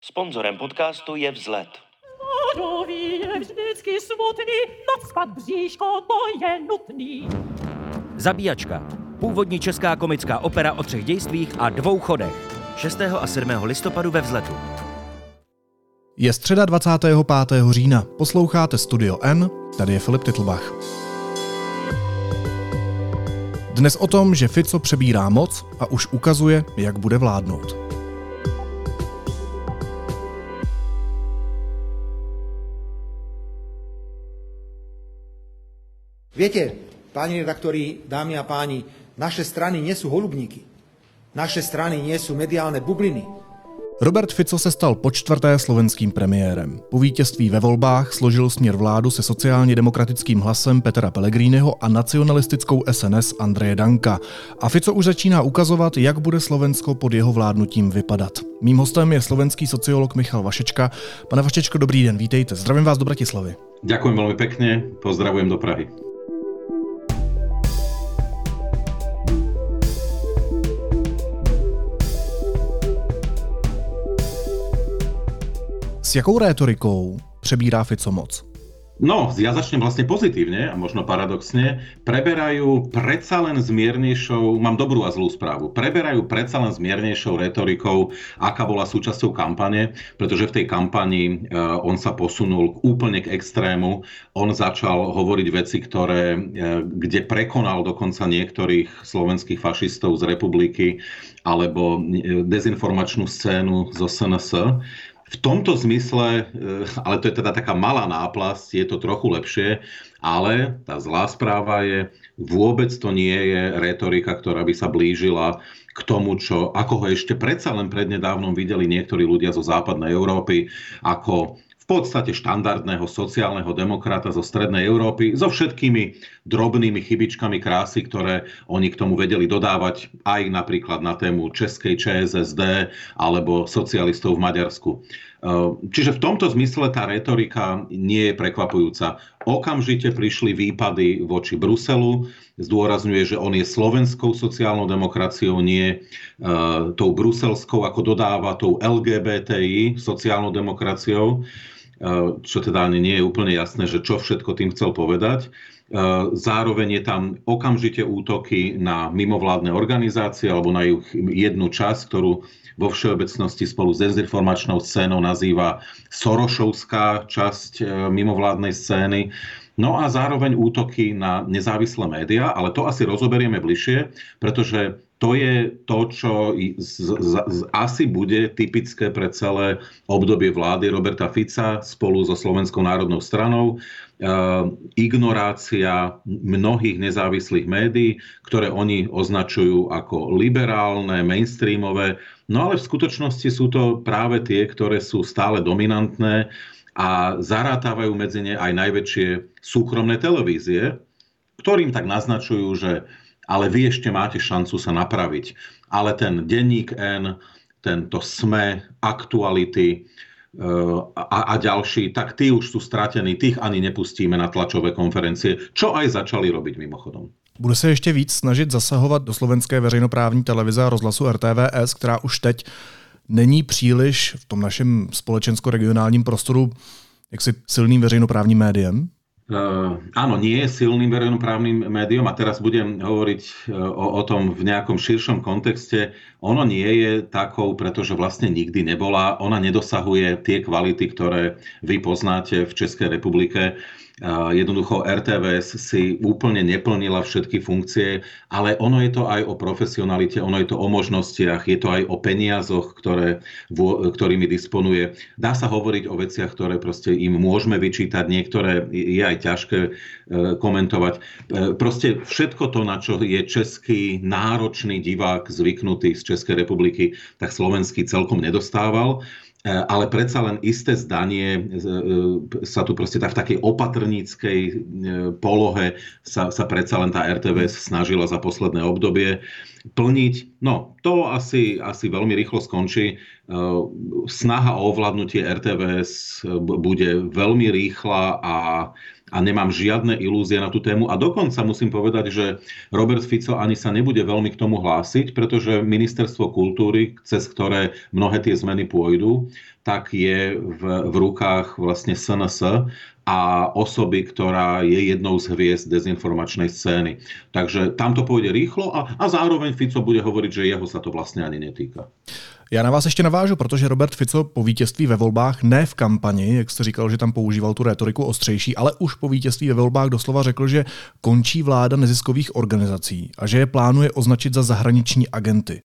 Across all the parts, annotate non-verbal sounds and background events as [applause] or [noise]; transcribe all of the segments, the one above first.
Sponzorem podcastu je Vzlet. vždycky smutný, nadspat bříško moje nutný. Zabíjačka. Původní česká komická opera o třech dějstvích a dvou chodech. 6. a 7. listopadu ve vzletu. Je středa 25. října. Posloucháte Studio N, tady je Filip Titlbach. Dnes o tom, že Fico přebírá moc a už ukazuje, jak bude vládnout. Viete, páni redaktori, dámy a páni, naše strany nie sú holubníky. Naše strany nie sú mediálne bubliny. Robert Fico se stal po čtvrté slovenským premiérem. Po vítězství ve volbách složil směr vládu se sociálně demokratickým hlasem Petra Pellegriniho a nacionalistickou SNS Andreje Danka. A Fico už začíná ukazovat, jak bude Slovensko pod jeho vládnutím vypadat. Mým hostem je slovenský sociolog Michal Vašečka. Pane Vašečko, dobrý den, vítejte. Zdravím vás do Bratislavy. Ďakujem veľmi pekne, pozdravujem do Prahy. S jakou rétorikou přebírá Fico moc? No, ja začnem vlastne pozitívne a možno paradoxne. Preberajú predsa len zmiernejšou, mám dobrú a zlú správu, preberajú predsa len zmiernejšou retorikou, aká bola súčasťou kampane, pretože v tej kampani uh, on sa posunul úplne k extrému. On začal hovoriť veci, ktoré, uh, kde prekonal dokonca niektorých slovenských fašistov z republiky alebo dezinformačnú scénu zo SNS. V tomto zmysle, eh, ale to je teda taká malá náplasť, je to trochu lepšie, ale tá zlá správa je, vôbec to nie je retorika, ktorá by sa blížila k tomu, čo, ako ho ešte predsa len prednedávnom videli niektorí ľudia zo západnej Európy, ako podstate štandardného sociálneho demokrata zo Strednej Európy so všetkými drobnými chybičkami krásy, ktoré oni k tomu vedeli dodávať aj napríklad na tému Českej ČSSD alebo socialistov v Maďarsku. Ehm, čiže v tomto zmysle tá retorika nie je prekvapujúca. Okamžite prišli výpady voči Bruselu, zdôrazňuje, že on je slovenskou sociálnou demokraciou, nie uh, tou bruselskou, ako dodáva tou LGBTI sociálnou demokraciou čo teda ani nie je úplne jasné, že čo všetko tým chcel povedať. Zároveň je tam okamžite útoky na mimovládne organizácie alebo na ich jednu časť, ktorú vo všeobecnosti spolu s dezinformačnou scénou nazýva Sorošovská časť e, mimovládnej scény. No a zároveň útoky na nezávislé médiá, ale to asi rozoberieme bližšie, pretože to je to, čo z, z, z, asi bude typické pre celé obdobie vlády Roberta Fica spolu so Slovenskou národnou stranou. E, ignorácia mnohých nezávislých médií, ktoré oni označujú ako liberálne, mainstreamové, no ale v skutočnosti sú to práve tie, ktoré sú stále dominantné a zarátávajú medzi ne aj najväčšie súkromné televízie, ktorým tak naznačujú, že ale vy ešte máte šancu sa napraviť. Ale ten denník N, tento SME, aktuality e, a, a ďalší, tak tí už sú stratení, tých ani nepustíme na tlačové konferencie, čo aj začali robiť mimochodom. Bude se ještě víc snažit zasahovat do slovenské veřejnoprávní televize a rozhlasu RTVS, která už teď není příliš v tom našem společensko-regionálním prostoru jaksi silným veřejnoprávním médiem? Uh, áno, nie je silným verejnoprávnym médium a teraz budem hovoriť uh, o, o tom v nejakom širšom kontexte. Ono nie je takou, pretože vlastne nikdy nebola. Ona nedosahuje tie kvality, ktoré vy poznáte v Českej republike. Jednoducho RTVS si úplne neplnila všetky funkcie, ale ono je to aj o profesionalite, ono je to o možnostiach, je to aj o peniazoch, ktoré, ktorými disponuje. Dá sa hovoriť o veciach, ktoré proste im môžeme vyčítať, niektoré je aj ťažké e, komentovať. E, proste všetko to, na čo je český náročný divák zvyknutý z Českej republiky, tak slovenský celkom nedostával. E, ale predsa len isté zdanie e, e, sa tu proste tak v takej opatrníckej polohe sa, sa predsa len tá RTVS snažila za posledné obdobie plniť. No, to asi, asi veľmi rýchlo skončí. Snaha o ovládnutie RTVS bude veľmi rýchla a a nemám žiadne ilúzie na tú tému. A dokonca musím povedať, že Robert Fico ani sa nebude veľmi k tomu hlásiť, pretože ministerstvo kultúry, cez ktoré mnohé tie zmeny pôjdu, tak je v, v rukách vlastne SNS a osoby, ktorá je jednou z hviezd dezinformačnej scény. Takže tam to pôjde rýchlo a, a zároveň Fico bude hovoriť, že jeho sa to vlastne ani netýka. Já na vás ještě navážu, protože Robert Fico po vítězství ve volbách, ne v kampani, jak jste říkal, že tam používal tu retoriku ostřejší, ale už po vítězství ve volbách doslova řekl, že končí vláda neziskových organizací a že je plánuje označit za zahraniční agenty.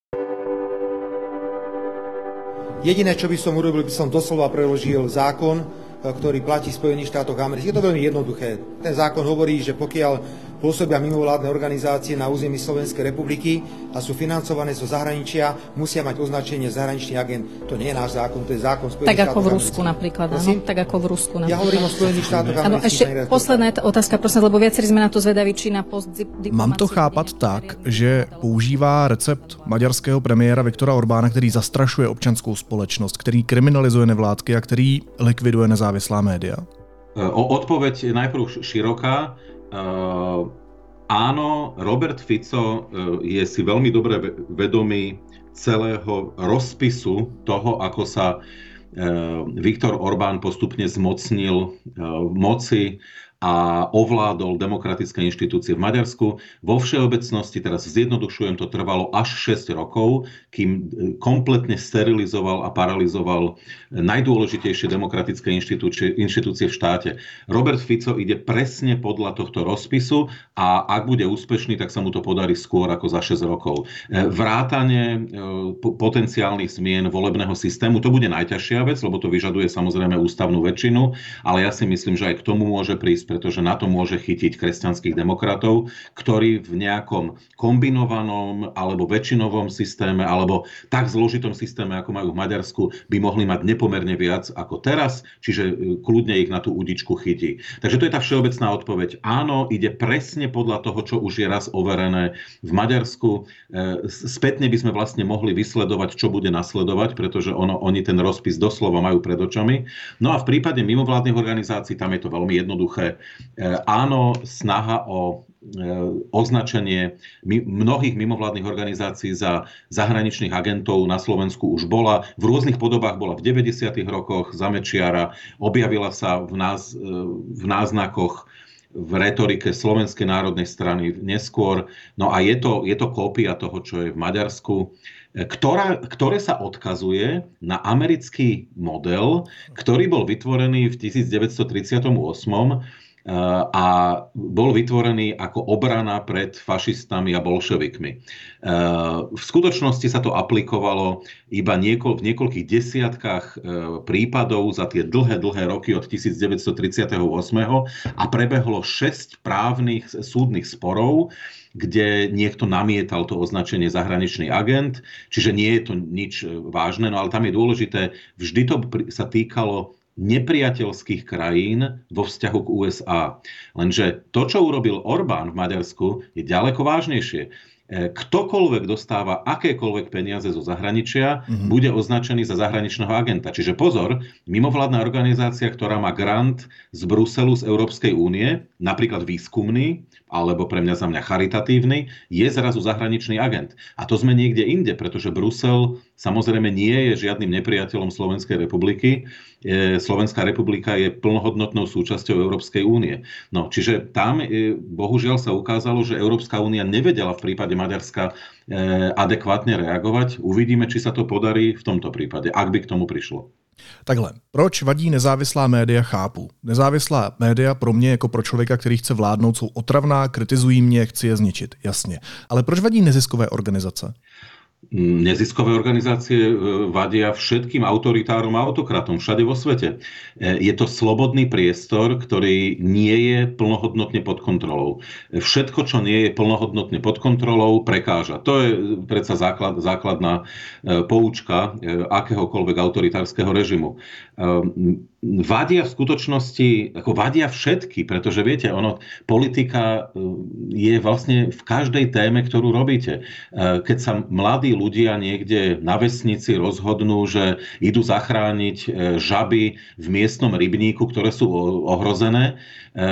Jediné, čo by som urobil, by som doslova preložil zákon, ktorý platí v Spojených štátoch amerických. Je to veľmi jednoduché. Ten zákon hovorí, že pokiaľ pôsobia mimovládne organizácie na území Slovenskej republiky a sú financované zo zahraničia, musia mať označenie zahraničný agent. To nie je náš zákon, to je zákon Spojených Tak ako v Rusku napríklad, áno? Tak ako v Rusku napríklad. Ja hovorím o Spojených štátoch Áno, ešte posledná otázka, prosím, lebo viacerí sme na to zvedaví, či na post Mám to chápat tak, že používá recept maďarského premiéra Viktora Orbána, který zastrašuje občanskou společnost, který kriminalizuje nevládky a který likviduje nezávislá média? O odpoveď je najprv široká. Uh, áno, Robert Fico uh, je si veľmi dobre vedomý celého rozpisu toho, ako sa uh, Viktor Orbán postupne zmocnil moci a ovládol demokratické inštitúcie v Maďarsku. Vo všeobecnosti, teraz zjednodušujem, to trvalo až 6 rokov, kým e, kompletne sterilizoval a paralizoval najdôležitejšie demokratické inštitúcie, inštitúcie v štáte. Robert Fico ide presne podľa tohto rozpisu a ak bude úspešný, tak sa mu to podarí skôr ako za 6 rokov. E, vrátanie e, potenciálnych zmien volebného systému, to bude najťažšia vec, lebo to vyžaduje samozrejme ústavnú väčšinu, ale ja si myslím, že aj k tomu môže prísť pretože na to môže chytiť kresťanských demokratov, ktorí v nejakom kombinovanom alebo väčšinovom systéme alebo tak zložitom systéme, ako majú v Maďarsku, by mohli mať nepomerne viac ako teraz, čiže e, kľudne ich na tú udičku chytí. Takže to je tá všeobecná odpoveď. Áno, ide presne podľa toho, čo už je raz overené v Maďarsku. E, spätne by sme vlastne mohli vysledovať, čo bude nasledovať, pretože ono, oni ten rozpis doslova majú pred očami. No a v prípade mimovládnych organizácií tam je to veľmi jednoduché. E, áno, snaha o e, označenie mnohých mimovládnych organizácií za zahraničných agentov na Slovensku už bola. V rôznych podobách bola v 90. rokoch za Mečiara, objavila sa v, náz, e, v náznakoch v retorike Slovenskej národnej strany neskôr. No a je to, je to kópia toho, čo je v Maďarsku, ktorá, ktoré sa odkazuje na americký model, ktorý bol vytvorený v 1938 a bol vytvorený ako obrana pred fašistami a bolševikmi. V skutočnosti sa to aplikovalo iba niekoľ, v niekoľkých desiatkách e, prípadov za tie dlhé, dlhé roky od 1938 a prebehlo šesť právnych súdnych sporov, kde niekto namietal to označenie zahraničný agent, čiže nie je to nič e, vážne, no ale tam je dôležité, vždy to sa týkalo nepriateľských krajín vo vzťahu k USA. Lenže to, čo urobil Orbán v Maďarsku, je ďaleko vážnejšie. E, ktokoľvek dostáva akékoľvek peniaze zo zahraničia, mm-hmm. bude označený za zahraničného agenta. Čiže pozor, mimovládna organizácia, ktorá má grant z Bruselu, z Európskej únie, napríklad výskumný, alebo pre mňa za mňa charitatívny, je zrazu zahraničný agent. A to sme niekde inde, pretože Brusel samozrejme nie je žiadnym nepriateľom Slovenskej republiky. E, Slovenská republika je plnohodnotnou súčasťou Európskej únie. No, čiže tam e, bohužiaľ sa ukázalo, že Európska únia nevedela v prípade Maďarska e, adekvátne reagovať. Uvidíme, či sa to podarí v tomto prípade, ak by k tomu prišlo. Takhle, proč vadí nezávislá média, chápu. Nezávislá média pro mě jako pro člověka, který chce vládnout, jsou otravná, kritizují mě, chci je zničit, jasně. Ale proč vadí neziskové organizace? Neziskové organizácie e, vadia všetkým autoritárom a autokratom všade vo svete. E, je to slobodný priestor, ktorý nie je plnohodnotne pod kontrolou. E, všetko, čo nie je plnohodnotne pod kontrolou, prekáža. To je predsa základ, základná poučka akéhokoľvek autoritárskeho režimu vadia v skutočnosti, ako vadia všetky, pretože viete, ono, politika je vlastne v každej téme, ktorú robíte. Keď sa mladí ľudia niekde na vesnici rozhodnú, že idú zachrániť e, žaby v miestnom rybníku, ktoré sú ohrozené, e,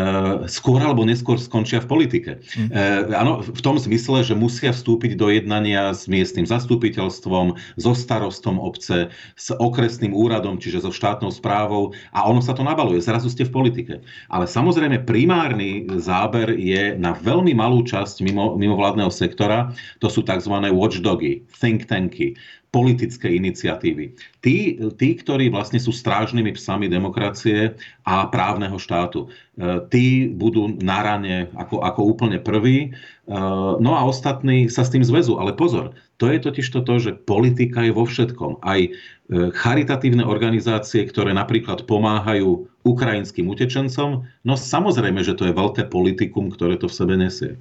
skôr alebo neskôr skončia v politike. Mm. Áno, v tom zmysle, že musia vstúpiť do jednania s miestnym zastupiteľstvom, so starostom obce, s okresným úradom, čiže so štátnou správou a ono sa to nabaluje. Zrazu ste v politike. Ale samozrejme primárny záber je na veľmi malú časť mimo, mimovládneho sektora. To sú tzv. watchdogy, think tanky, politické iniciatívy. Tí, tí, ktorí vlastne sú strážnymi psami demokracie a právneho štátu, e, tí budú na rane ako, ako úplne prví, e, no a ostatní sa s tým zväzú. Ale pozor, to je totiž to, že politika je vo všetkom. Aj e, charitatívne organizácie, ktoré napríklad pomáhajú ukrajinským utečencom, no samozrejme, že to je veľké politikum, ktoré to v sebe nesie.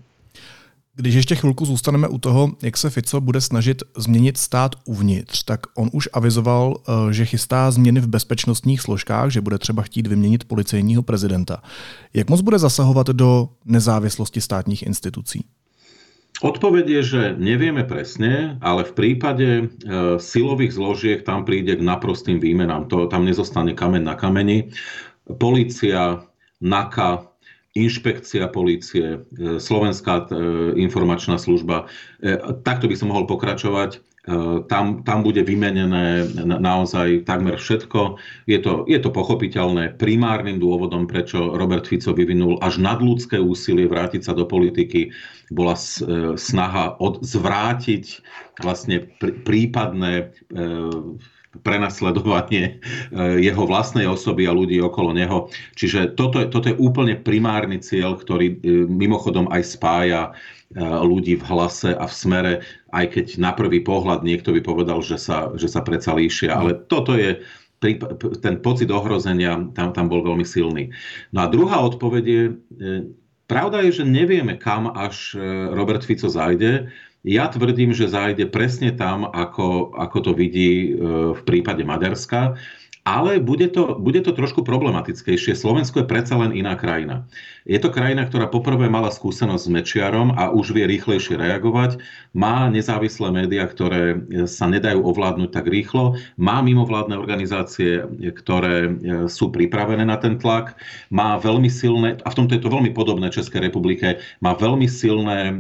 Když ještě chvilku zůstaneme u toho, jak se Fico bude snažit změnit stát uvnitř, tak on už avizoval, eh, že chystá změny v bezpečnostních složkách, že bude třeba chtít vyměnit policejního prezidenta. Jak moc bude zasahovat do nezávislosti státních institucí? Odpoveď je, že nevieme presne, ale v prípade e, silových zložiek tam príde k naprostým výmenám. To, tam nezostane kamen na kameni. Polícia, NAKA, inšpekcia polície, e, Slovenská e, informačná služba. E, takto by som mohol pokračovať. Tam, tam bude vymenené naozaj takmer všetko. Je to, je to pochopiteľné. Primárnym dôvodom, prečo Robert Fico vyvinul až nadľudské úsilie vrátiť sa do politiky, bola snaha od, zvrátiť vlastne prípadné prenasledovanie eh, jeho vlastnej osoby a ľudí okolo neho. Čiže toto, toto je úplne primárny cieľ, ktorý eh, mimochodom aj spája eh, ľudí v hlase a v smere, aj keď na prvý pohľad niekto by povedal, že sa, že sa predsa líšia. Ale toto je ten pocit ohrozenia tam, tam bol veľmi silný. No a druhá odpoveď je, pravda je, že nevieme, kam až Robert Fico zajde, ja tvrdím, že zájde presne tam, ako, ako to vidí e, v prípade Maďarska. Ale bude to, bude to trošku problematickejšie. Slovensko je predsa len iná krajina. Je to krajina, ktorá poprvé mala skúsenosť s Mečiarom a už vie rýchlejšie reagovať. Má nezávislé médiá, ktoré sa nedajú ovládnuť tak rýchlo. Má mimovládne organizácie, ktoré e, sú pripravené na ten tlak. Má veľmi silné, a v tomto je to veľmi podobné Českej republike, má veľmi silné e,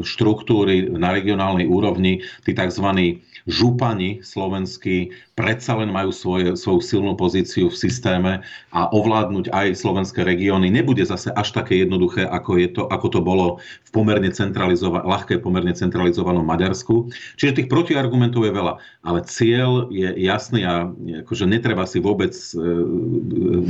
štruktúry na regionálnej úrovni, tí tzv župani slovenskí predsa len majú svoje, svoju silnú pozíciu v systéme a ovládnuť aj slovenské regióny nebude zase až také jednoduché, ako, je to, ako to bolo v pomerne centralizova- ľahké pomerne centralizovanom Maďarsku. Čiže tých protiargumentov je veľa, ale cieľ je jasný a akože netreba si vôbec e,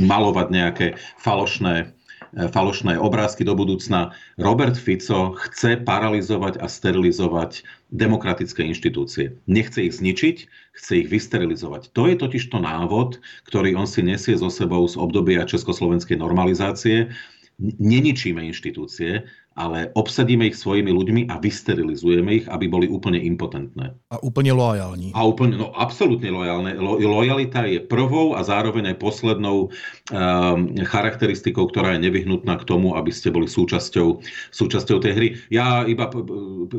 malovať nejaké falošné E, falošné obrázky do budúcna. Robert Fico chce paralizovať a sterilizovať demokratické inštitúcie. Nechce ich zničiť, chce ich vysterilizovať. To je totiž to návod, ktorý on si nesie so sebou z obdobia československej normalizácie. Neničíme inštitúcie, ale obsadíme ich svojimi ľuďmi a vysterilizujeme ich, aby boli úplne impotentné. A úplne lojální. A úplne, no absolútne lojálne. Lo, lojalita je prvou a zároveň aj poslednou um, charakteristikou, ktorá je nevyhnutná k tomu, aby ste boli súčasťou, súčasťou tej hry. Ja iba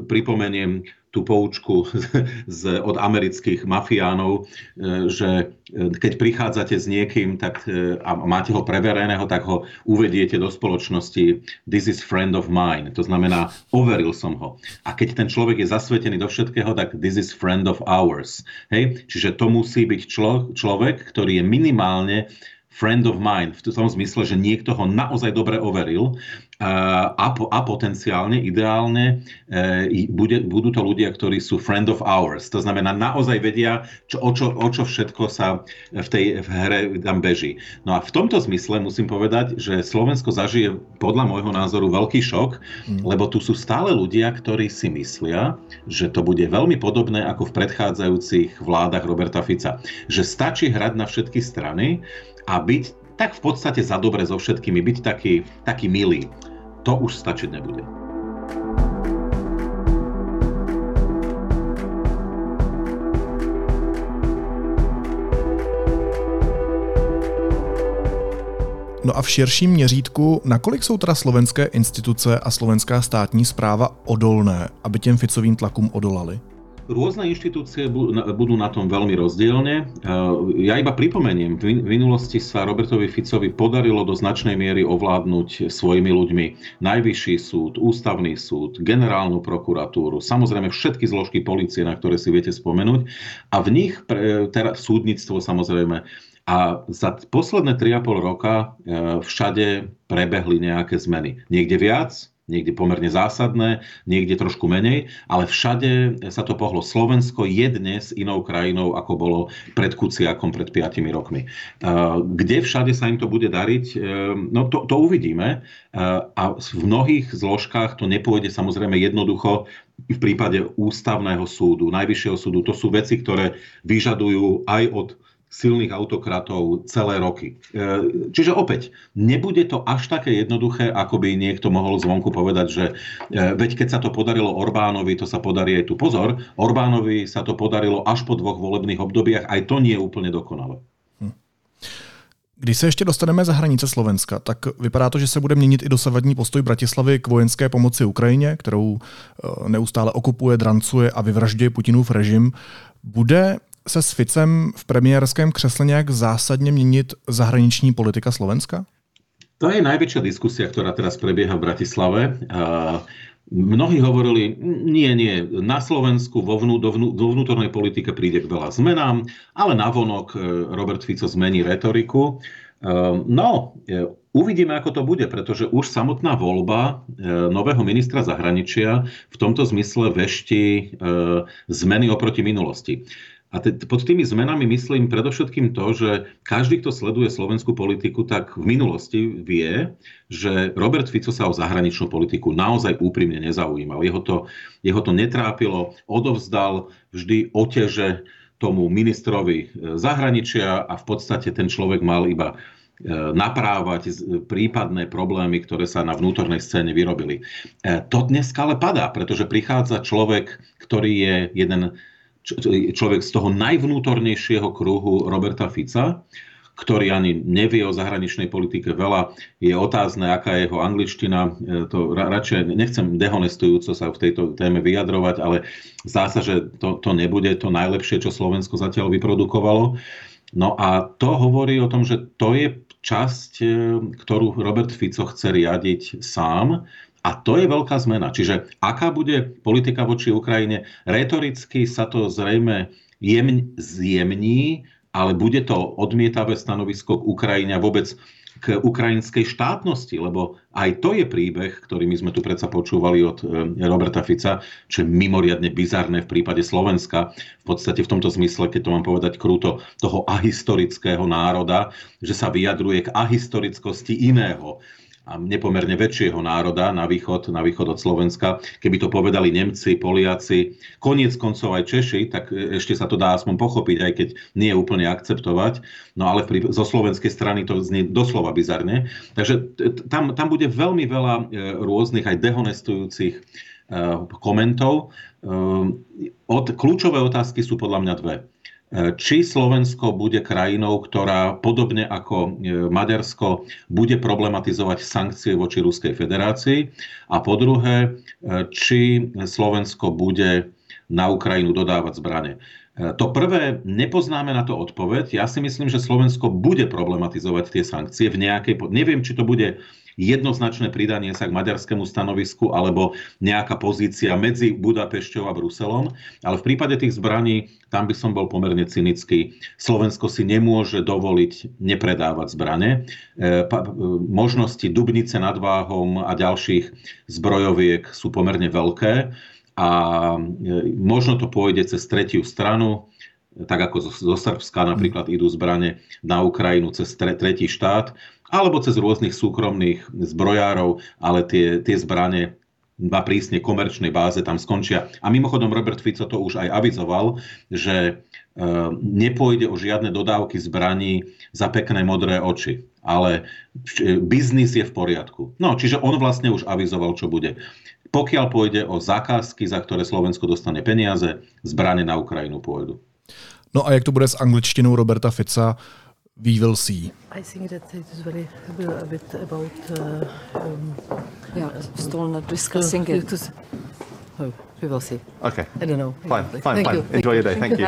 pripomeniem tú poučku [laughs] z, od amerických mafiánov, e, že e, keď prichádzate s niekým tak, e, a máte ho prevereného, tak ho uvediete do spoločnosti this is friend of mine. To znamená, overil som ho. A keď ten človek je zasvetený do všetkého, tak this is friend of ours. Hej? Čiže to musí byť člo, človek, ktorý je minimálne friend of mine, v tom zmysle, že niekto ho naozaj dobre overil a, a potenciálne, ideálne e, bude, budú to ľudia, ktorí sú friend of ours. To znamená, naozaj vedia, čo, o, čo, o čo všetko sa v tej v hre tam beží. No a v tomto zmysle musím povedať, že Slovensko zažije podľa môjho názoru veľký šok, mm. lebo tu sú stále ľudia, ktorí si myslia, že to bude veľmi podobné ako v predchádzajúcich vládach Roberta Fica. Že stačí hrať na všetky strany a byť tak v podstate za dobre so všetkými, byť taký, taký milý. To už stačiť nebude. No a v širším měřítku, nakolik jsou teda slovenské instituce a slovenská státní zpráva odolné, aby těm Ficovým tlakům odolali? Rôzne inštitúcie budú na tom veľmi rozdielne. Ja iba pripomeniem, v minulosti sa Robertovi Ficovi podarilo do značnej miery ovládnuť svojimi ľuďmi Najvyšší súd, Ústavný súd, Generálnu prokuratúru, samozrejme všetky zložky policie, na ktoré si viete spomenúť. A v nich, teda súdnictvo samozrejme, a za posledné 3,5 roka e, všade prebehli nejaké zmeny. Niekde viac, niekde pomerne zásadné, niekde trošku menej, ale všade sa to pohlo. Slovensko je dnes inou krajinou, ako bolo pred Kuciakom pred 5 rokmi. E, kde všade sa im to bude dariť, e, no to, to uvidíme. A v mnohých zložkách to nepôjde samozrejme jednoducho v prípade ústavného súdu, najvyššieho súdu. To sú veci, ktoré vyžadujú aj od silných autokratov celé roky. E, čiže opäť, nebude to až také jednoduché, ako by niekto mohol zvonku povedať, že e, veď keď sa to podarilo Orbánovi, to sa podarí aj tu. Pozor, Orbánovi sa to podarilo až po dvoch volebných obdobiach, aj to nie je úplne dokonale. Hm. Když se ještě dostaneme za hranice Slovenska, tak vypadá to, že se bude měnit i dosavadní postoj Bratislavy k vojenské pomoci Ukrajině, kterou e, neustále okupuje, drancuje a vyvražďuje Putinův režim. Bude se s Ficem v premiérském křesle nějak zásadně měnit zahraniční politika Slovenska? To je najväčšia diskusia, ktorá teraz prebieha v Bratislave. Mnohí hovorili, nie, nie, na Slovensku vo, vnú, do, vnú, do vnútornej politike príde k veľa zmenám, ale navonok e, Robert Fico zmení retoriku. E, no, e, uvidíme, ako to bude, pretože už samotná voľba nového ministra zahraničia v tomto zmysle vešti zmeny oproti minulosti. A te, pod tými zmenami myslím predovšetkým to, že každý, kto sleduje slovenskú politiku, tak v minulosti vie, že Robert Fico sa o zahraničnú politiku naozaj úprimne nezaujímal. Jeho to, jeho to netrápilo, odovzdal vždy oteže tomu ministrovi e, zahraničia a v podstate ten človek mal iba e, naprávať prípadné problémy, ktoré sa na vnútornej scéne vyrobili. E, to dnes ale padá, pretože prichádza človek, ktorý je jeden človek z toho najvnútornejšieho kruhu Roberta Fica, ktorý ani nevie o zahraničnej politike veľa. Je otázne, aká je jeho angličtina. E, to radšej nechcem dehonestujúco sa v tejto téme vyjadrovať, ale zdá sa, že to, to nebude to najlepšie, čo Slovensko zatiaľ vyprodukovalo. No a to hovorí o tom, že to je časť, e, ktorú Robert Fico chce riadiť sám a to je veľká zmena. Čiže aká bude politika voči Ukrajine? Retoricky sa to zrejme jemň, zjemní, ale bude to odmietavé stanovisko k Ukrajine vôbec k ukrajinskej štátnosti, lebo aj to je príbeh, ktorý my sme tu predsa počúvali od e, Roberta Fica, čo je mimoriadne bizarné v prípade Slovenska. V podstate v tomto zmysle, keď to mám povedať krúto, toho ahistorického národa, že sa vyjadruje k ahistorickosti iného nepomerne väčšieho národa na východ, na východ od Slovenska. Keby to povedali Nemci, Poliaci, koniec koncov aj Češi, tak e, ešte sa to dá aspoň pochopiť, aj keď nie je úplne akceptovať. No ale pri, zo slovenskej strany to znie doslova bizarne. Takže tam, tam bude veľmi veľa e, rôznych aj dehonestujúcich e, komentov. Od, kľúčové otázky sú podľa mňa dve či Slovensko bude krajinou, ktorá podobne ako e, Maďarsko bude problematizovať sankcie voči Ruskej federácii a po druhé, e, či Slovensko bude na Ukrajinu dodávať zbrane. E, to prvé, nepoznáme na to odpoveď. Ja si myslím, že Slovensko bude problematizovať tie sankcie v nejakej... Neviem, či to bude jednoznačné pridanie sa k maďarskému stanovisku alebo nejaká pozícia medzi Budapešťou a Bruselom. Ale v prípade tých zbraní, tam by som bol pomerne cynický. Slovensko si nemôže dovoliť nepredávať zbrane. E, možnosti Dubnice nad Váhom a ďalších zbrojoviek sú pomerne veľké a e, možno to pôjde cez tretiu stranu, tak ako zo, zo Srbska napríklad idú zbrane na Ukrajinu cez tre, tretí štát, alebo cez rôznych súkromných zbrojárov, ale tie, tie zbranie na prísne komerčnej báze tam skončia. A mimochodom Robert Fico to už aj avizoval, že e, nepôjde o žiadne dodávky zbraní za pekné modré oči, ale e, biznis je v poriadku. No, čiže on vlastne už avizoval, čo bude. Pokiaľ pôjde o zakázky, za ktoré Slovensko dostane peniaze, zbranie na Ukrajinu pôjdu. No a jak to bude s angličtinou Roberta Fica? We will see. I think that it is very a bit about. Uh, um, yeah, still not discussing it. Oh, we will see. Okay. I don't know. Fine, fine, Thank fine. you. Enjoy your day. Thank you.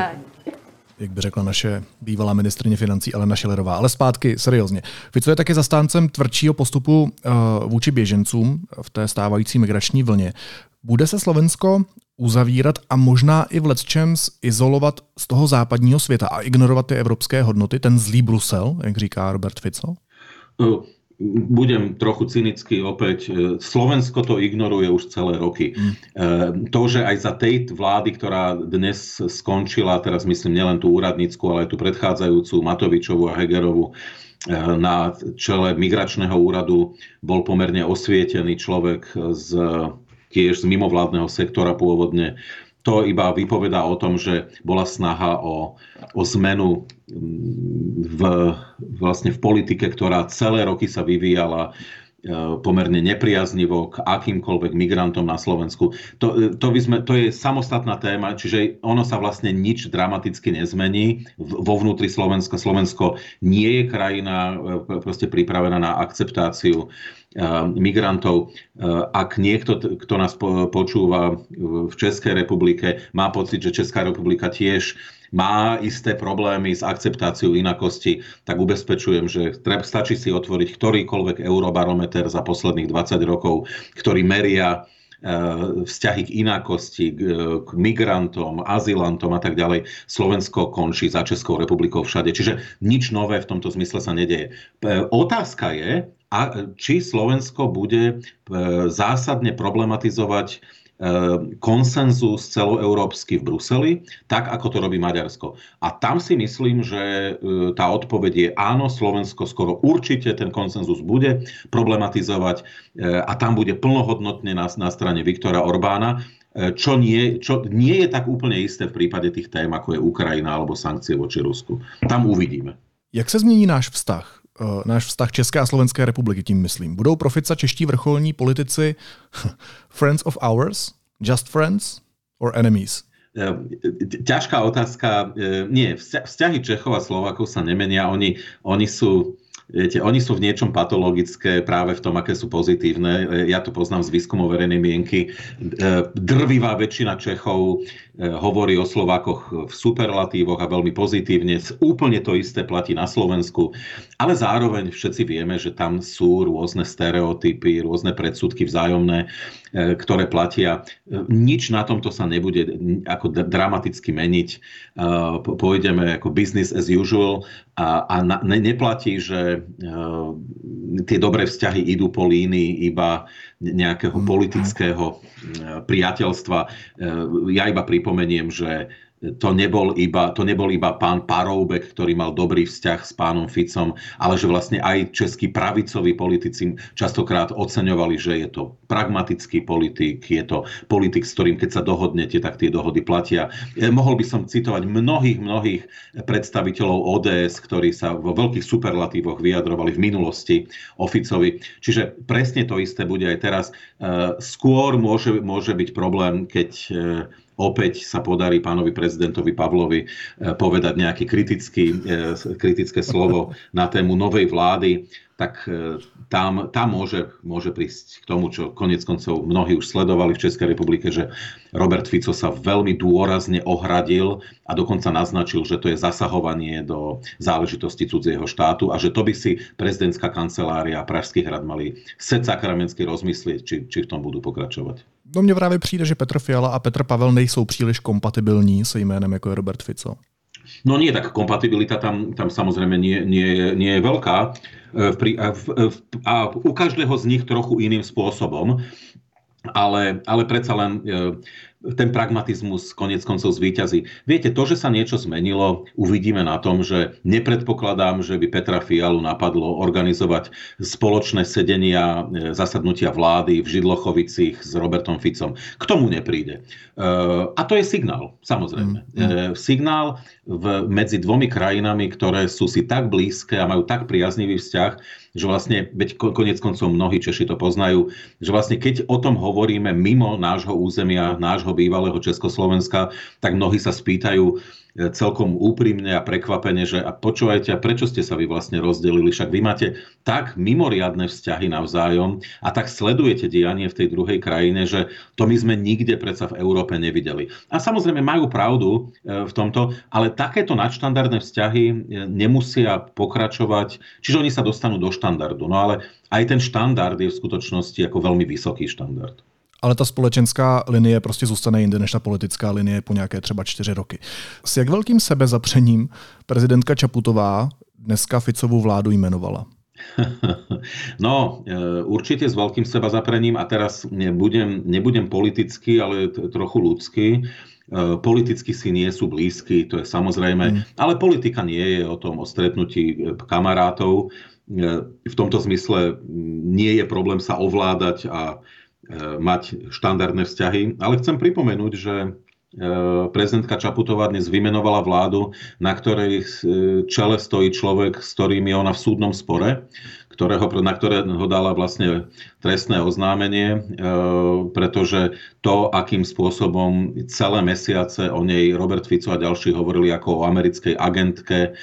jak by řekla naše bývalá ministrině financí Alena Šilerová. Ale zpátky, seriózně. Fico je taky zastáncem tvrdšího postupu uh, vůči běžencům v té stávající migrační vlně. Bude se Slovensko uzavírat a možná i v Letčems izolovat z toho západního světa a ignorovat ty evropské hodnoty, ten zlý Brusel, jak říká Robert Fico? Uh budem trochu cynický opäť. Slovensko to ignoruje už celé roky. Mm. To, že aj za tej vlády, ktorá dnes skončila, teraz myslím nielen tú úradnícku, ale aj tú predchádzajúcu Matovičovu a Hegerovu, na čele migračného úradu bol pomerne osvietený človek z, tiež z mimovládneho sektora pôvodne to iba vypovedá o tom, že bola snaha o, o zmenu v, vlastne v politike, ktorá celé roky sa vyvíjala e, pomerne nepriaznivo k akýmkoľvek migrantom na Slovensku. To, to, by sme, to je samostatná téma, čiže ono sa vlastne nič dramaticky nezmení vo vnútri Slovenska. Slovensko nie je krajina e, proste pripravená na akceptáciu migrantov. Ak niekto, kto nás počúva v Českej republike, má pocit, že Česká republika tiež má isté problémy s akceptáciou inakosti, tak ubezpečujem, že treba, stačí si otvoriť ktorýkoľvek eurobarometer za posledných 20 rokov, ktorý meria vzťahy k inakosti, k migrantom, azylantom a tak ďalej, Slovensko končí za Českou republikou všade. Čiže nič nové v tomto zmysle sa nedeje. Otázka je, a či Slovensko bude e, zásadne problematizovať e, konsenzus celoeurópsky v Bruseli, tak ako to robí Maďarsko. A tam si myslím, že e, tá odpoveď je áno, Slovensko skoro určite ten konsenzus bude problematizovať a tam bude plnohodnotne na, na strane Viktora Orbána, čo nie, čo nie je tak úplne isté v prípade tých tém, ako je Ukrajina alebo sankcie voči Rusku. Tam uvidíme. Jak se změní náš vztah? Eh, náš vztah České a Slovenské republiky, tím myslím. Budou profica čeští vrcholní politici [laughs] friends of ours, just friends or enemies? Eh, ťažká otázka. Eh, nie, vzťahy Čechov a Slovakov sa nemenia. Oni, oni sú Viete, oni sú v niečom patologické práve v tom, aké sú pozitívne. Ja to poznám z výskumov verejnej mienky. Drvivá väčšina Čechov hovorí o Slovákoch v superlatívoch a veľmi pozitívne. Úplne to isté platí na Slovensku. Ale zároveň všetci vieme, že tam sú rôzne stereotypy, rôzne predsudky vzájomné, ktoré platia. Nič na tomto sa nebude ako dramaticky meniť. Pôjdeme ako business as usual a, a ne, neplatí, že tie dobré vzťahy idú po línii iba nejakého politického priateľstva. Ja iba pripomeniem, že to nebol, iba, to nebol iba pán Paroubek, ktorý mal dobrý vzťah s pánom Ficom, ale že vlastne aj českí pravicoví politici častokrát oceňovali, že je to pragmatický politik, je to politik, s ktorým keď sa dohodnete, tak tie dohody platia. E, mohol by som citovať mnohých, mnohých predstaviteľov ODS, ktorí sa vo veľkých superlatívoch vyjadrovali v minulosti o Ficovi. Čiže presne to isté bude aj teraz. E, skôr môže, môže byť problém, keď e, opäť sa podarí pánovi prezidentovi Pavlovi eh, povedať nejaké kritický, eh, kritické slovo [laughs] na tému novej vlády, tak eh, tam, tam môže, môže prísť k tomu, čo konec koncov mnohí už sledovali v Českej republike, že Robert Fico sa veľmi dôrazne ohradil a dokonca naznačil, že to je zasahovanie do záležitosti cudzieho štátu a že to by si prezidentská kancelária a Pražský hrad mali set sakramensky rozmyslieť, či, či v tom budú pokračovať. No mně právě přijde, že Petr Fiala a Petr Pavel nejsou příliš kompatibilní se jménem jako je Robert Fico. No nie, tak kompatibilita tam, tam samozrejme nie, nie, nie je veľká e, a, a u každého z nich trochu iným spôsobom, ale, ale predsa len e, ten pragmatizmus konec koncov zvýťazí. Viete, to, že sa niečo zmenilo, uvidíme na tom, že nepredpokladám, že by Petra Fialu napadlo organizovať spoločné sedenia, e, zasadnutia vlády v Židlochovicích s Robertom Ficom. K tomu nepríde. E, a to je signál, samozrejme. Mm. Signál v, medzi dvomi krajinami, ktoré sú si tak blízke a majú tak priaznivý vzťah, že vlastne, veď konec koncov mnohí Češi to poznajú, že vlastne keď o tom hovoríme mimo nášho územia, nášho bývalého Československa, tak mnohí sa spýtajú, celkom úprimne a prekvapene, že a počúvajte, a prečo ste sa vy vlastne rozdelili, však vy máte tak mimoriadne vzťahy navzájom a tak sledujete dianie v tej druhej krajine, že to my sme nikde predsa v Európe nevideli. A samozrejme majú pravdu e, v tomto, ale takéto nadštandardné vzťahy e, nemusia pokračovať, čiže oni sa dostanú do štandardu. No ale aj ten štandard je v skutočnosti ako veľmi vysoký štandard ale ta společenská linie prostě zůstane jinde než ta politická linie po nějaké třeba čtyři roky. S jak velkým sebezapřením prezidentka Čaputová dneska Ficovu vládu jmenovala? [laughs] No, e, určite s veľkým seba zaprením a teraz nebudem, nebudem politický, ale trochu ľudský. E, politicky si nie sú blízky, to je samozrejme, mm. ale politika nie je o tom, o stretnutí kamarátov. E, v tomto zmysle nie je problém sa ovládať a mať štandardné vzťahy. Ale chcem pripomenúť, že e, prezidentka Čaputová dnes vymenovala vládu, na ktorej e, čele stojí človek, s ktorým je ona v súdnom spore, ktorého, na ktorého dala vlastne trestné oznámenie, pretože to, akým spôsobom celé mesiace o nej Robert Fico a ďalší hovorili ako o americkej agentke,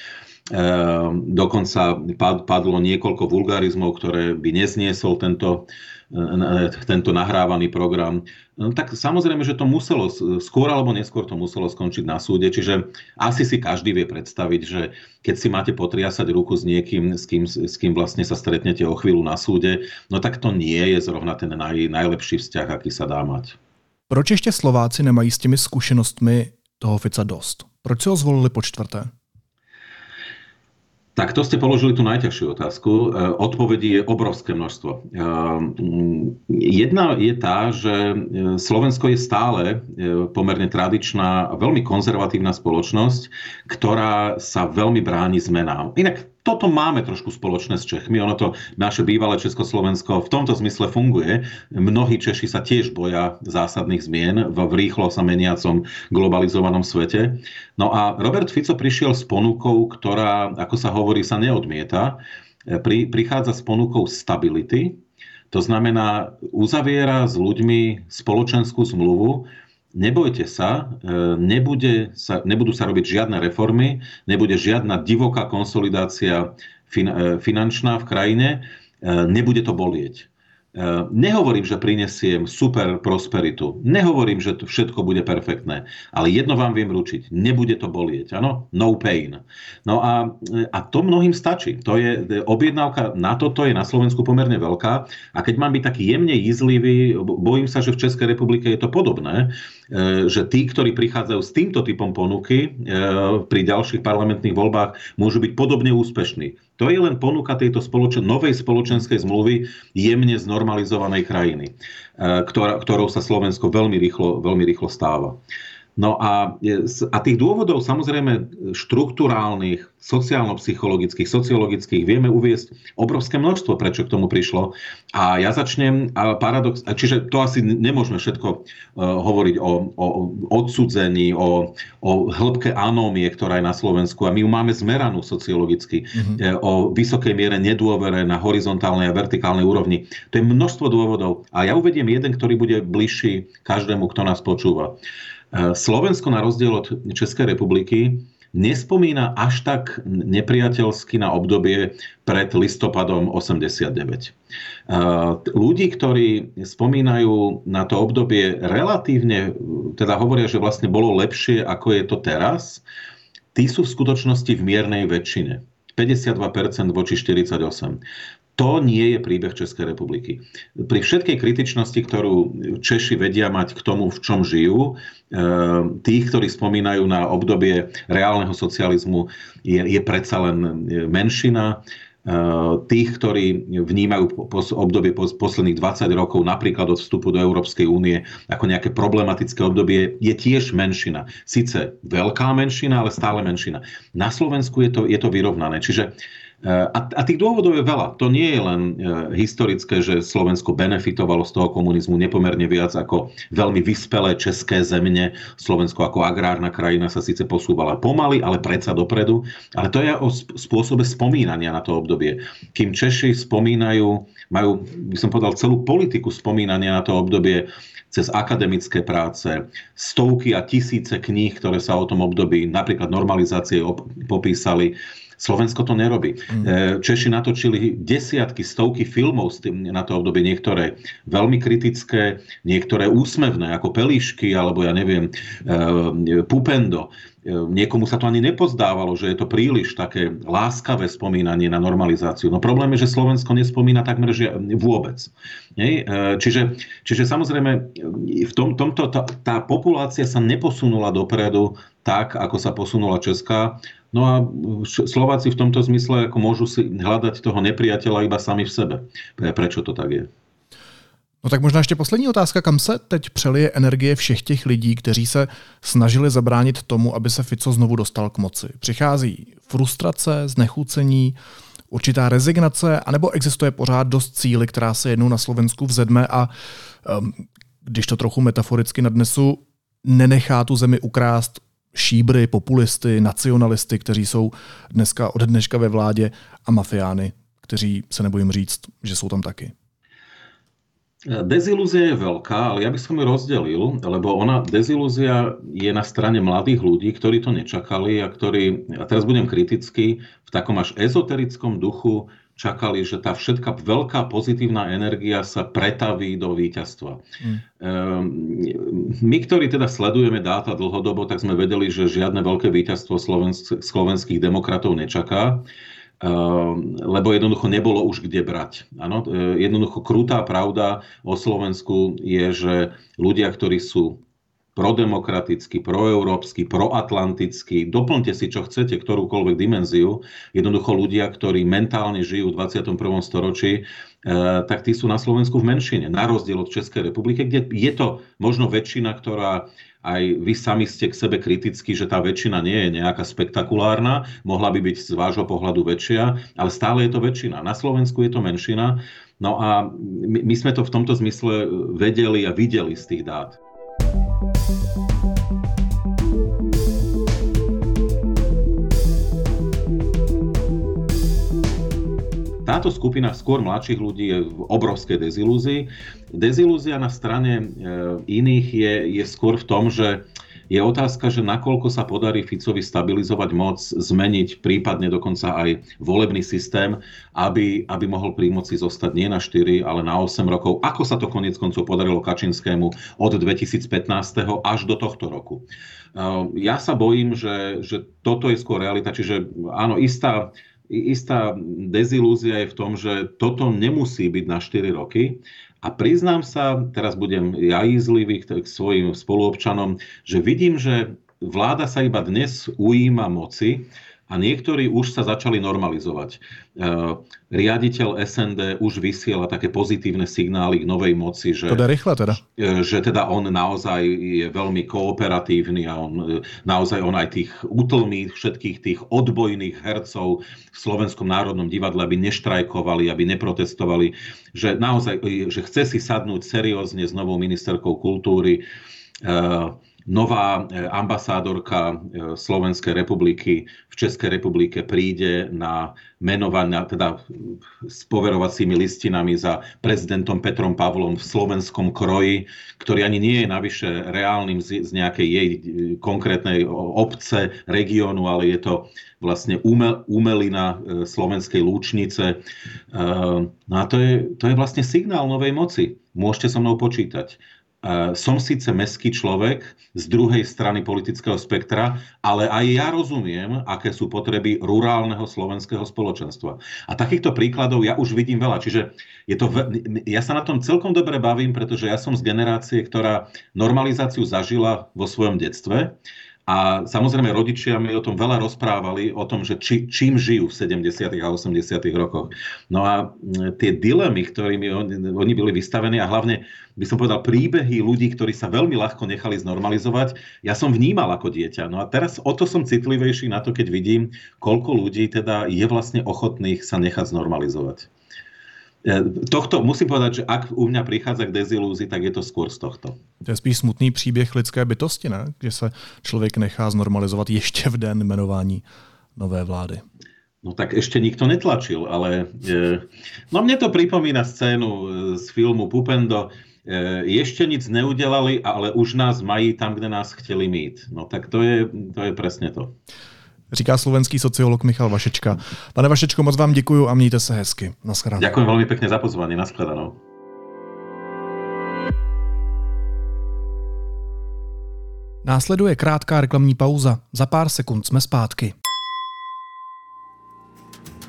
dokonca padlo niekoľko vulgarizmov, ktoré by nezniesol tento tento nahrávaný program, no, tak samozrejme, že to muselo, skôr alebo neskôr to muselo skončiť na súde, čiže asi si každý vie predstaviť, že keď si máte potriasať ruku s niekým, s kým, s kým vlastne sa stretnete o chvíľu na súde, no tak to nie je zrovna ten naj, najlepší vzťah, aký sa dá mať. Proč ještě Slováci nemají s těmi zkušenostmi toho Fica dost? Proč si ho zvolili po čtvrté? Tak to ste položili tú najťažšiu otázku. E, odpovedí je obrovské množstvo. E, jedna je tá, že e, Slovensko je stále pomerne tradičná a veľmi konzervatívna spoločnosť, ktorá sa veľmi bráni zmenám. Inak toto máme trošku spoločné s Čechmi. Ono to naše bývalé Československo v tomto zmysle funguje. Mnohí Češi sa tiež boja zásadných zmien v rýchlo sa meniacom globalizovanom svete. No a Robert Fico prišiel s ponukou, ktorá, ako sa hovorí, sa neodmieta. Pri, prichádza s ponukou stability, to znamená, uzaviera s ľuďmi spoločenskú zmluvu, nebojte sa, e, nebude sa, nebudú sa robiť žiadne reformy, nebude žiadna divoká konsolidácia e, finančná v krajine, e, nebude to bolieť. Nehovorím, že prinesiem super prosperitu. Nehovorím, že to všetko bude perfektné. Ale jedno vám viem ručiť. Nebude to bolieť. Áno? No pain. No a, a to mnohým stačí. To je, objednávka na toto je na Slovensku pomerne veľká. A keď mám byť taký jemne jízlivý, bojím sa, že v Českej republike je to podobné, že tí, ktorí prichádzajú s týmto typom ponuky pri ďalších parlamentných voľbách, môžu byť podobne úspešní. To je len ponuka tejto spoločen- novej spoločenskej zmluvy jemne znormalizovanej krajiny, e, ktorou sa Slovensko veľmi rýchlo, veľmi rýchlo stáva. No a, a tých dôvodov samozrejme štruktúrálnych, sociálno-psychologických, sociologických vieme uviesť obrovské množstvo, prečo k tomu prišlo. A ja začnem, a paradox, čiže to asi nemôžeme všetko uh, hovoriť o, o odsudzení, o, o hĺbke anómie, ktorá je na Slovensku a my ju máme zmeranú sociologicky, mm-hmm. o vysokej miere nedôvere na horizontálnej a vertikálnej úrovni. To je množstvo dôvodov a ja uvediem jeden, ktorý bude bližší každému, kto nás počúva. E, Slovensko na rozdiel od Českej republiky nespomína až tak nepriateľsky na obdobie pred listopadom 89. E, ľudí, ktorí spomínajú na to obdobie relatívne, teda hovoria, že vlastne bolo lepšie, ako je to teraz, tí sú v skutočnosti v miernej väčšine. 52% voči 48 to nie je príbeh Českej republiky. Pri všetkej kritičnosti, ktorú Češi vedia mať k tomu, v čom žijú, eh, tých, ktorí spomínajú na obdobie reálneho socializmu, je, je predsa len menšina. Eh, tých, ktorí vnímajú obdobie posledných 20 rokov, napríklad od vstupu do Európskej únie, ako nejaké problematické obdobie, je tiež menšina. Sice veľká menšina, ale stále menšina. Na Slovensku je to, je to vyrovnané. Čiže A, a tých dôvodov je veľa. To nie je len e, historické, že Slovensko benefitovalo z toho komunizmu nepomerne viac ako veľmi vyspelé české zemne. Slovensko ako agrárna krajina sa síce posúvala pomaly, ale predsa dopredu. Ale to je o spôsobe spomínania na to obdobie. Kým Češi spomínajú, majú, by som povedal, celú politiku spomínania na to obdobie cez akademické práce, stovky a tisíce kníh, ktoré sa o tom období, napríklad normalizácie popísali, Slovensko to nerobí. Mm. Češi natočili desiatky, stovky filmov s tým na to obdobie, niektoré veľmi kritické, niektoré úsmevné, ako Pelíšky, alebo ja neviem, e, Pupendo. E, niekomu sa to ani nepozdávalo, že je to príliš také láskavé spomínanie na normalizáciu. No problém je, že Slovensko nespomína takmer že vôbec. Čiže, čiže samozrejme v tom, tomto tá, tá populácia sa neposunula dopredu tak, ako sa posunula Česká No a Slováci v tomto zmysle ako môžu si hľadať toho nepriateľa iba sami v sebe. Prečo to tak je? No tak možná ještě poslední otázka, kam se teď přelije energie všech těch lidí, kteří se snažili zabránit tomu, aby se Fico znovu dostal k moci. Přichází frustrace, znechucení, určitá rezignace, anebo existuje pořád dost cíly, která se jednou na Slovensku vzedme a když to trochu metaforicky nadnesu, nenechá tu zemi ukrást šíbry, populisty, nacionalisty, kteří jsou dneska od dneška ve vládě a mafiány, kteří se nebojím říct, že jsou tam taky. Dezilúzia je veľká, ale ja by som ju rozdelil, lebo ona, dezilúzia je na strane mladých ľudí, ktorí to nečakali a ktorí, a teraz budem kritický, v takom až ezoterickom duchu čakali, že tá všetká veľká pozitívna energia sa pretaví do víťazstva. Mm. My, ktorí teda sledujeme dáta dlhodobo, tak sme vedeli, že žiadne veľké víťazstvo slovensk- slovenských demokratov nečaká ehm, lebo jednoducho nebolo už kde brať. Ano, e, jednoducho krutá pravda o Slovensku je, že ľudia, ktorí sú prodemokratický, proeurópsky, proatlantický, doplňte si, čo chcete, ktorúkoľvek dimenziu. Jednoducho ľudia, ktorí mentálne žijú v 21. storočí, e, tak tí sú na Slovensku v menšine, na rozdiel od Českej republiky, kde je to možno väčšina, ktorá aj vy sami ste k sebe kritickí, že tá väčšina nie je nejaká spektakulárna, mohla by byť z vášho pohľadu väčšia, ale stále je to väčšina. Na Slovensku je to menšina. No a my sme to v tomto zmysle vedeli a videli z tých dát. Táto skupina skôr mladších ľudí je v obrovskej dezilúzii. Dezilúzia na strane e, iných je, je skôr v tom, že je otázka, že nakoľko sa podarí Ficovi stabilizovať moc, zmeniť prípadne dokonca aj volebný systém, aby, aby mohol pri moci zostať nie na 4, ale na 8 rokov. Ako sa to konec koncov podarilo Kačinskému od 2015. až do tohto roku. Ja sa bojím, že, že toto je skôr realita, čiže áno, istá istá dezilúzia je v tom, že toto nemusí byť na 4 roky. A priznám sa, teraz budem ja ízlivý k svojim spoluobčanom, že vidím, že vláda sa iba dnes ujíma moci a niektorí už sa začali normalizovať. E, riaditeľ SND už vysiela také pozitívne signály k novej moci, že, teda. E, že teda on naozaj je veľmi kooperatívny a on e, naozaj on aj tých utlmí všetkých tých odbojných hercov v Slovenskom národnom divadle, aby neštrajkovali, aby neprotestovali, že naozaj, že chce si sadnúť seriózne s novou ministerkou kultúry nová e, ambasádorka e, Slovenskej republiky v Českej republike príde na menovania, teda s poverovacími listinami za prezidentom Petrom Pavlom v slovenskom kroji, ktorý ani nie je navyše reálnym z, nejakej jej e, konkrétnej obce, regiónu, ale je to vlastne umel, umelina slovenskej lúčnice. No a to je, to je vlastne signál novej moci. Môžete so mnou počítať som síce meský človek z druhej strany politického spektra, ale aj ja rozumiem, aké sú potreby rurálneho slovenského spoločenstva. A takýchto príkladov ja už vidím veľa. Čiže je to, ja sa na tom celkom dobre bavím, pretože ja som z generácie, ktorá normalizáciu zažila vo svojom detstve A samozrejme rodičia mi o tom veľa rozprávali, o tom, že či, čím žijú v 70. a 80. rokoch. No a tie dilemy, ktorými oni, oni boli vystavení a hlavne by som povedal príbehy ľudí, ktorí sa veľmi ľahko nechali znormalizovať, ja som vnímal ako dieťa. No a teraz o to som citlivejší na to, keď vidím, koľko ľudí teda je vlastne ochotných sa nechať znormalizovať. E, tohto musím povedať, že ak u mňa prichádza k dezilúzii, tak je to skôr z tohto. To je spíš smutný příběh lidské bytosti, ne? Že se člověk nechá znormalizovat ještě v den jmenování nové vlády. No tak ešte nikto netlačil, ale e, no mne to pripomína scénu e, z filmu Pupendo. E, ešte nic neudelali, ale už nás mají tam, kde nás chtěli mít. No tak to je, to je presne to říká slovenský sociolog Michal Vašečka. Pane Vašečko, moc vám děkuji a mějte se hezky. Naschledanou. Ďakujem veľmi pekne za pozvanie. Naschledanou. Následuje krátká reklamní pauza. Za pár sekund jsme zpátky.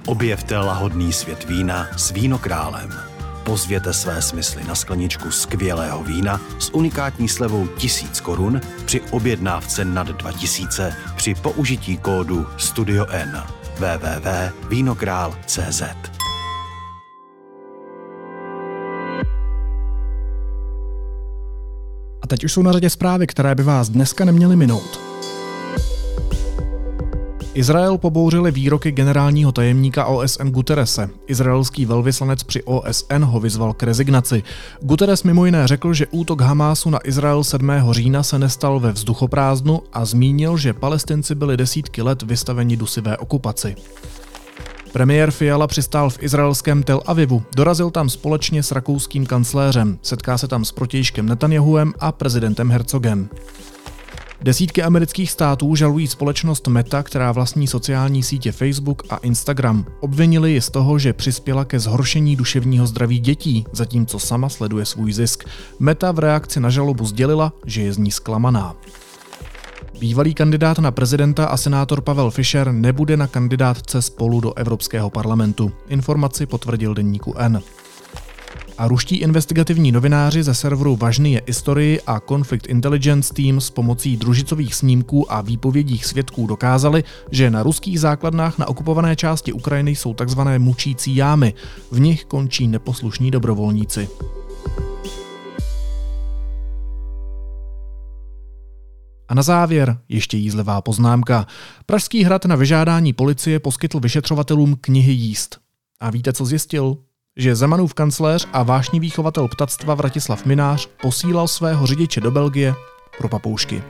Objevte lahodný svět vína s vínokrálem. Pozvěte své smysly na skleničku skvělého vína s unikátní slevou 1000 korun při objednávce nad 2000 při použití kódu Studio N www.vinokrál.cz A teď už jsou na řadě zprávy, které by vás dneska neměly minout. Izrael pobouřili výroky generálního tajemníka OSN Guterese. Izraelský velvyslanec při OSN ho vyzval k rezignaci. Guterres mimo jiné řekl, že útok Hamásu na Izrael 7. října se nestal ve vzduchoprázdnu a zmínil, že palestinci byli desítky let vystaveni dusivé okupaci. Premiér Fiala přistál v izraelském Tel Avivu, dorazil tam společně s rakouským kancléřem, setká se tam s protějškem Netanyahuem a prezidentem Herzogem. Desítky amerických států žalují společnost Meta, která vlastní sociální sítě Facebook a Instagram. Obvinili ji z toho, že přispěla ke zhoršení duševního zdraví dětí, zatímco sama sleduje svůj zisk. Meta v reakci na žalobu sdělila, že je z ní zklamaná. Bývalý kandidát na prezidenta a senátor Pavel Fischer nebude na kandidátce spolu do Evropského parlamentu. Informaci potvrdil denníku N a ruští investigativní novináři ze serveru Važny Historii a Conflict Intelligence Team s pomocí družicových snímků a výpovědích svědků dokázali, že na ruských základnách na okupované části Ukrajiny jsou tzv. mučící jámy. V nich končí neposlušní dobrovolníci. A na závěr ještě jízlivá poznámka. Pražský hrad na vyžádání policie poskytl vyšetřovatelům knihy jíst. A víte, co zjistil? že Zemanův kancléř a vášní výchovatel ptactva Vratislav Minář posílal svého řidiče do Belgie pro papoušky.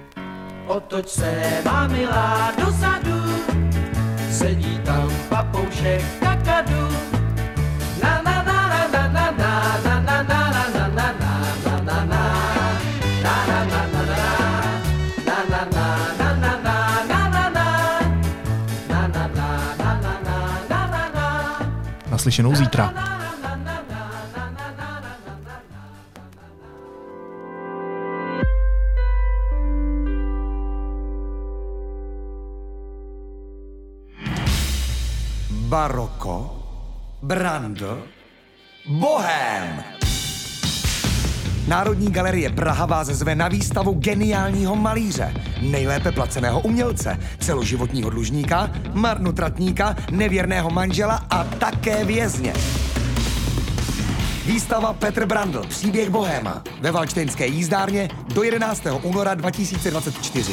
Otoč se, má milá, dozadu, sedí tam papoušek kakadu. Na, na, na, na, na, na, zítra. Baroko, brando, bohem. Národní galerie Praha vás zve na výstavu geniálního malíře, nejlépe placeného umělce, celoživotního dlužníka, marnotratníka, nevěrného manžela a také vězně. Výstava Petr Brandl, příběh Bohéma ve Valčtejnské jízdárně do 11. února 2024.